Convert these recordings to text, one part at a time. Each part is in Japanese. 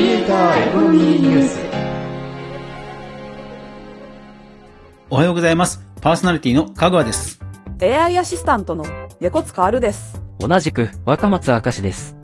リエイターエコノミーニュースおはようございます。パーソナリティの香川です。AI アシスタントの猫塚あるです。同じく若松明石です。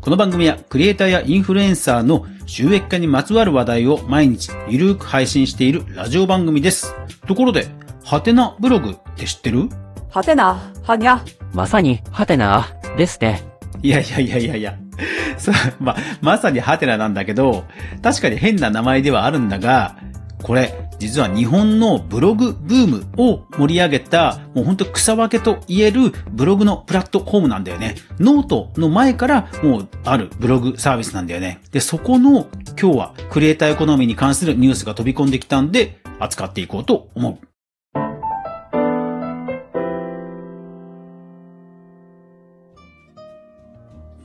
この番組はクリエイターやインフルエンサーの収益化にまつわる話題を毎日ゆるーく配信しているラジオ番組です。ところで、ハテナブログって知ってる？はてな、はにゃ。まさに、はてな、ですね。いやいやいやいやいや。そう、ま、まさにはてななんだけど、確かに変な名前ではあるんだが、これ、実は日本のブログブームを盛り上げた、もうほんと草分けと言えるブログのプラットフォームなんだよね。ノートの前からもうあるブログサービスなんだよね。で、そこの今日はクリエイターエコノミーに関するニュースが飛び込んできたんで、扱っていこうと思う。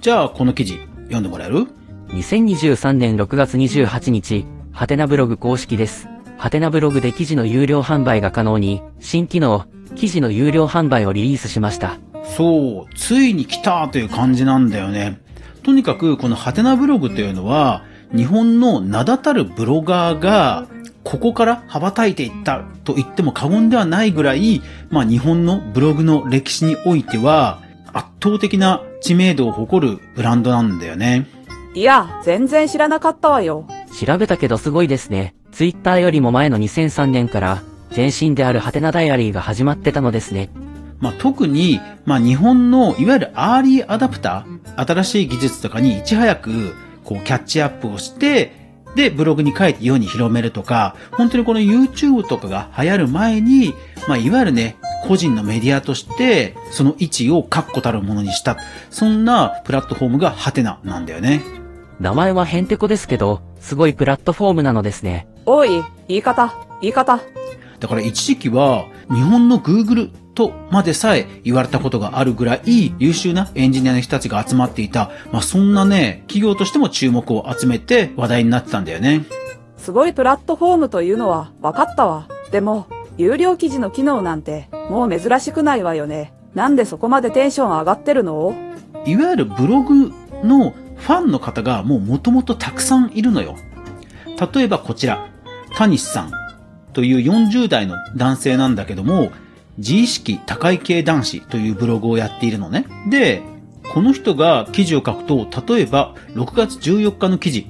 じゃあ、この記事、読んでもらえる？2023年6月28日、はてなブログ公式です。はてなブログで記事の有料販売が可能に、新機能、記事の有料販売をリリースしました。そう、ついに来たという感じなんだよね。とにかく、このハテナブログというのは、日本の名だたるブロガーが、ここから羽ばたいていったと言っても過言ではないぐらい、まあ日本のブログの歴史においては、圧倒的な知名度を誇るブランドなんだよね。いや、全然知らなかったわよ。調べたけどすごいですね。ツイッターよりも前の2003年から、前身であるはてなダイアリーが始まってたのですね。まあ、特に、まあ、日本のいわゆるアーリーアダプター、新しい技術とかにいち早く、こう、キャッチアップをして、で、ブログに書いて世に広めるとか、本当にこの YouTube とかが流行る前に、まあ、いわゆるね、個人のメディアとして、その位置を確固たるものにした。そんなプラットフォームがハテナなんだよね。名前はヘンテコですけど、すごいプラットフォームなのですね。おい、言い方、言い方。だから一時期は日本の Google とまでさえ言われたことがあるぐらい優秀なエンジニアの人たちが集まっていた、まあそんなね、企業としても注目を集めて話題になってたんだよね。すごいプラットフォームというのは分かったわ。でも、有料記事の機能なんてもう珍しくないわよね。なんでそこまでテンション上がってるの？いわゆるブログのファンの方がもう元々たくさんいるのよ。例えばこちら、タニシさんという40代の男性なんだけども、自意識高い系男子というブログをやっているのね。で、この人が記事を書くと、例えば6月14日の記事、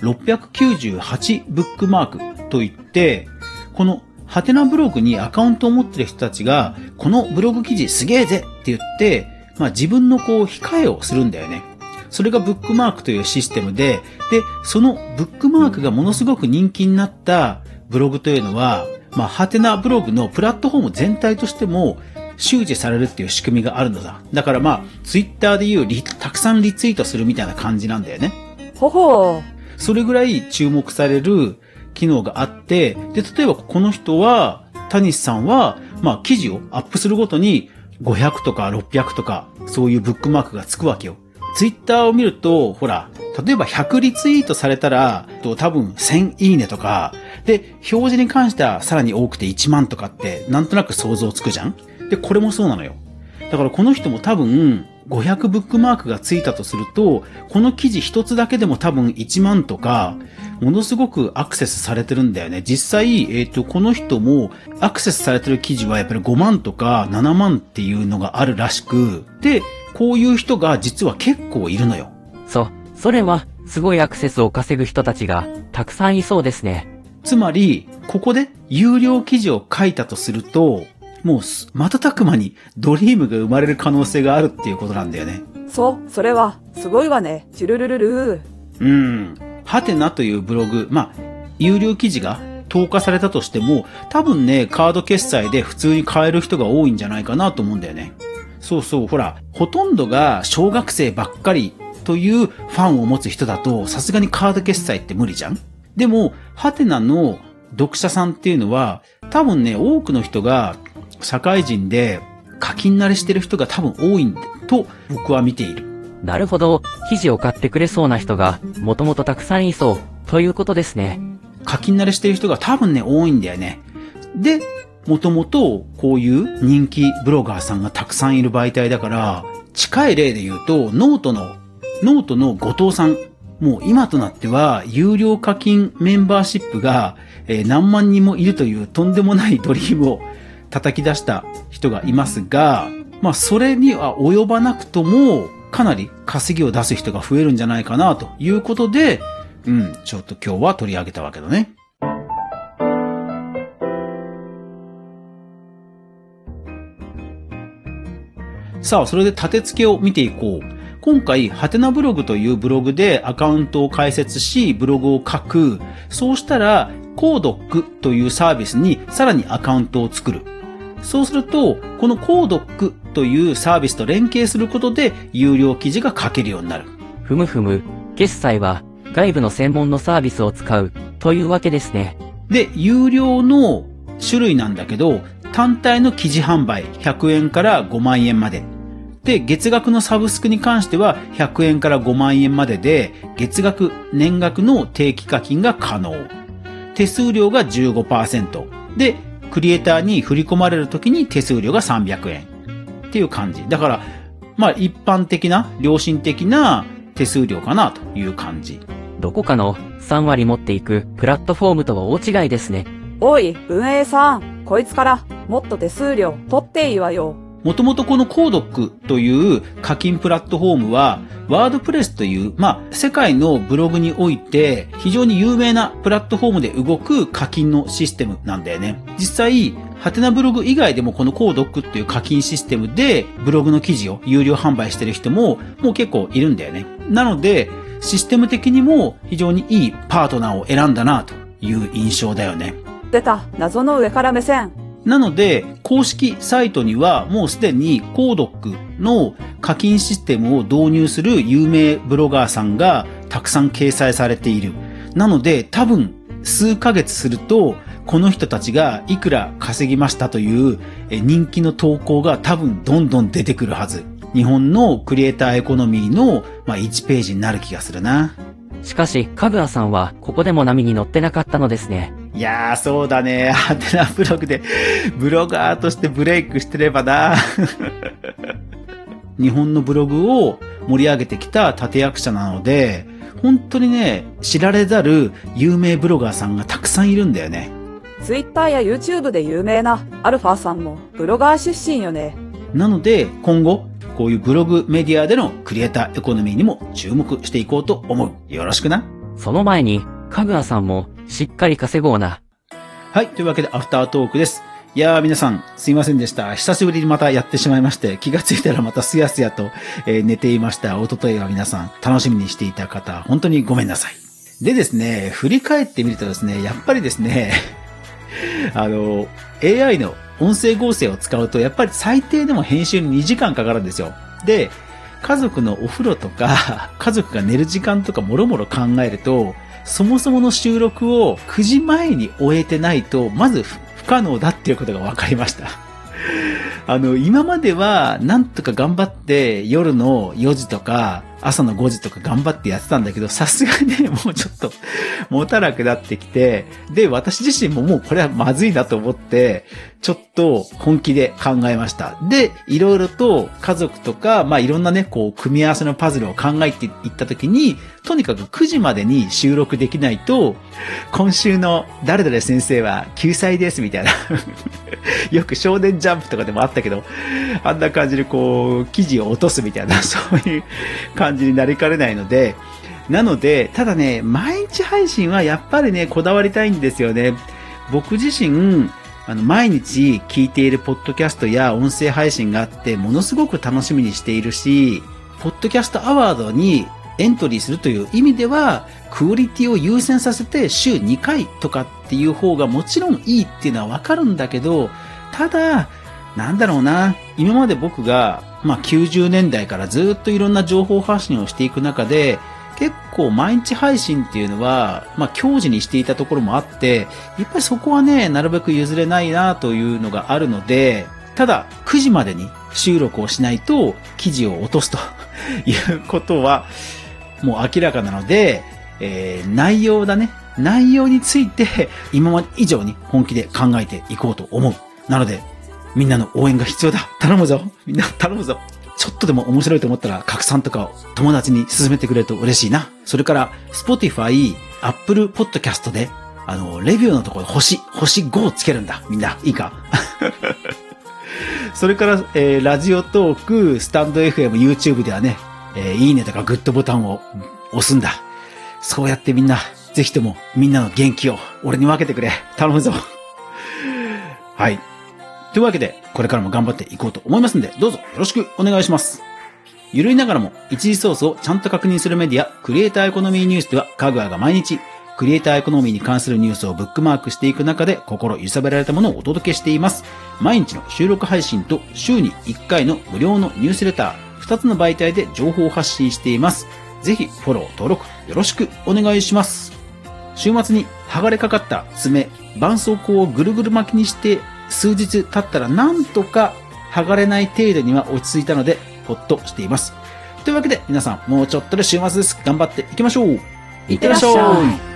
698ブックマークといって、このハテナブログにアカウントを持ってる人たちが、このブログ記事すげえぜって言って、まあ自分のこう控えをするんだよね。それがブックマークというシステムで、で、そのブックマークがものすごく人気になったブログというのは、まあ、ハテナブログのプラットフォーム全体としても周知されるっていう仕組みがあるのだ。だからまあ、ツイッターでいうリたくさんリツイートするみたいな感じなんだよね。ほほう。それぐらい注目される機能があって、で、例えばこの人は、タニシさんは、まあ、記事をアップするごとに500とか600とか、そういうブックマークがつくわけよ。ツイッターを見ると、ほら、例えば100リツイートされたら、多分1000いいねとか、で、表示に関してはさらに多くて1万とかって、なんとなく想像つくじゃん？で、これもそうなのよ。だからこの人も多分、500ブックマークがついたとすると、この記事一つだけでも多分1万とか、ものすごくアクセスされてるんだよね。実際、えっ、と、この人もアクセスされてる記事はやっぱり5万とか7万っていうのがあるらしく、で、こういう人が実は結構いるのよ。そ、それは、すごいアクセスを稼ぐ人たちが、たくさんいそうですね。つまり、ここで有料記事を書いたとすると、もうす、瞬く間にドリームが生まれる可能性があるっていうことなんだよね。そう、それは、すごいわね。チュルルルルうん。ハテナというブログ、まあ、有料記事が投下されたとしても、多分ね、カード決済で普通に買える人が多いんじゃないかなと思うんだよね。そうそう、ほら、ほとんどが小学生ばっかりというファンを持つ人だと、さすがにカード決済って無理じゃんでも、ハテナの読者さんっていうのは、多分ね、多くの人が社会人で課金慣れしてる人が多分多いと僕は見ている。なるほど、記事を買ってくれそうな人が、もともとたくさんいそう、ということですね。課金慣れしてる人が多分ね、多いんだよね。で、もともとこういう人気ブロガーさんがたくさんいる媒体だから、近い例で言うと、ノートの、ノートの後藤さんもう今となっては、有料課金メンバーシップが、えー何万人もいるというとんでもないドリームを 叩き出した人がいますが、まあそれには及ばなくとも、かなり稼ぎを出す人が増えるんじゃないかなということで、うん、ちょっと今日は取り上げたわけだね。さあ、それで立て付けを見ていこう。今回、ハテナブログというブログでアカウントを開設し、ブログを書く。そうしたら、コードックというサービスにさらにアカウントを作る。そうすると、このコードックというサービスと連携することで、有料記事が書けるようになる。ふむふむ、決済は外部の専門のサービスを使うというわけですね。で、有料の種類なんだけど、単体の記事販売100円から5万円まで。で、月額のサブスクに関しては100円から5万円までで、月額、年額の定期課金が可能。手数料が15%。で、クリエイターに振り込まれる時に手数料が300円。っていう感じ。だから、まあ一般的な、良心的な手数料かなという感じ。どこかの3割持っていくプラットフォームとは大違いですね。おい、運営さん、こいつからもっと手数料取っていいわよ。もともとこのコードックという課金プラットフォームは、ワードプレスという、まあ、世界のブログにおいて非常に有名なプラットフォームで動く課金のシステムなんだよね。実際、ハテナブログ以外でもこのコードックっていう課金システムでブログの記事を有料販売してる人ももう結構いるんだよね。なので、システム的にも非常にいいパートナーを選んだなという印象だよね。出た、謎の上から目線。なので、公式サイトにはもうすでにコードックの課金システムを導入する有名ブロガーさんがたくさん掲載されている。なので、多分数ヶ月すると、この人たちがいくら稼ぎましたという人気の投稿が多分どんどん出てくるはず。日本のクリエイターエコノミーの、ま、1ページになる気がするな。しかし、かぐあさんはここでも波に乗ってなかったのですね。いやー、そうだね。ハテナブログで、ブロガーとしてブレイクしてればな。日本のブログを盛り上げてきた立役者なので、本当にね、知られざる有名ブロガーさんがたくさんいるんだよね。ツイッターや YouTube で有名なアルファさんもブロガー出身よね。なので、今後、こういうブログメディアでのクリエイターエコノミーにも注目していこうと思う。よろしくな。その前に、かぐあさんもしっかり稼ごうな。はい。というわけで、アフタートークです。いやー、皆さん、すいませんでした。久しぶりにまたやってしまいまして、気がついたらまたすやすやと、えー寝ていました。おとといは皆さん、楽しみにしていた方、本当にごめんなさい。でですね、振り返ってみるとですね、やっぱりですね、あの、AI の音声合成を使うと、やっぱり最低でも編集に2時間かかるんですよ。で、家族のお風呂とか、家族が寝る時間とかもろもろ考えると、そもそもの収録を9時前に終えてないと、まず不可能だっていうことが分かりました。あの、今までは、なんとか頑張って、夜の4時とか、朝の5時とか頑張ってやってたんだけど、さすがにね、もうちょっと、持たなくなってきて、で、私自身ももうこれはまずいなと思って、ちょっと本気で考えました。で、いろいろと家族とか、まあいろんなね、こう、組み合わせのパズルを考えていったときに、とにかく9時までに収録できないと、今週の誰々先生は救済ですみたいな。よく少年ジャンプとかでもあったけど、あんな感じでこう、記事を落とすみたいな、そういう感感じになりかねないので、なので、ただね、毎日配信はやっぱりね、こだわりたいんですよね。僕自身、あの、毎日聞いているポッドキャストや音声配信があって、ものすごく楽しみにしているし、ポッドキャストアワードにエントリーするという意味では、クオリティを優先させて週2回とかっていう方がもちろんいいっていうのはわかるんだけど、ただ、なんだろうな、今まで僕が、まあ90年代からずっといろんな情報発信をしていく中で、結構毎日配信っていうのは、まあ強示にしていたところもあって、やっぱりそこはね、なるべく譲れないなというのがあるので、ただ9時までに収録をしないと記事を落とすと いうことはもう明らかなので、えー内容だね。内容について今まで以上に本気で考えていこうと思う。なので、みんなの応援が必要だ。頼むぞ。みんな頼むぞ。ちょっとでも面白いと思ったら、拡散とかを友達に勧めてくれると嬉しいな。それから、Spotify、Apple Podcast で、あの、レビューのところ星、星5をつけるんだ。みんな、いいか？それから、えーラジオトーク、スタンド FM、YouTube ではね、えーいいねとかグッドボタンを押すんだ。そうやってみんな、ぜひともみんなの元気を俺に分けてくれ。頼むぞ。はい。というわけで、これからも頑張っていこうと思いますんで、どうぞよろしくお願いします。ゆるいながらも、一時ソースをちゃんと確認するメディア、クリエイターエコノミーニュースでは、かぐわが毎日、クリエイターエコノミーに関するニュースをブックマークしていく中で、心揺さぶられたものをお届けしています。毎日の収録配信と、週に1回の無料のニュースレター、2つの媒体で情報発信しています。ぜひ、フォロー、登録、よろしくお願いします。週末に剥がれかかった爪、絆創膏をぐるぐる巻きにして、数日経ったらなんとか剥がれない程度には落ち着いたので、ほっとしています。というわけで、皆さん、もうちょっとで週末です。頑張っていきましょう。いってらっしゃい。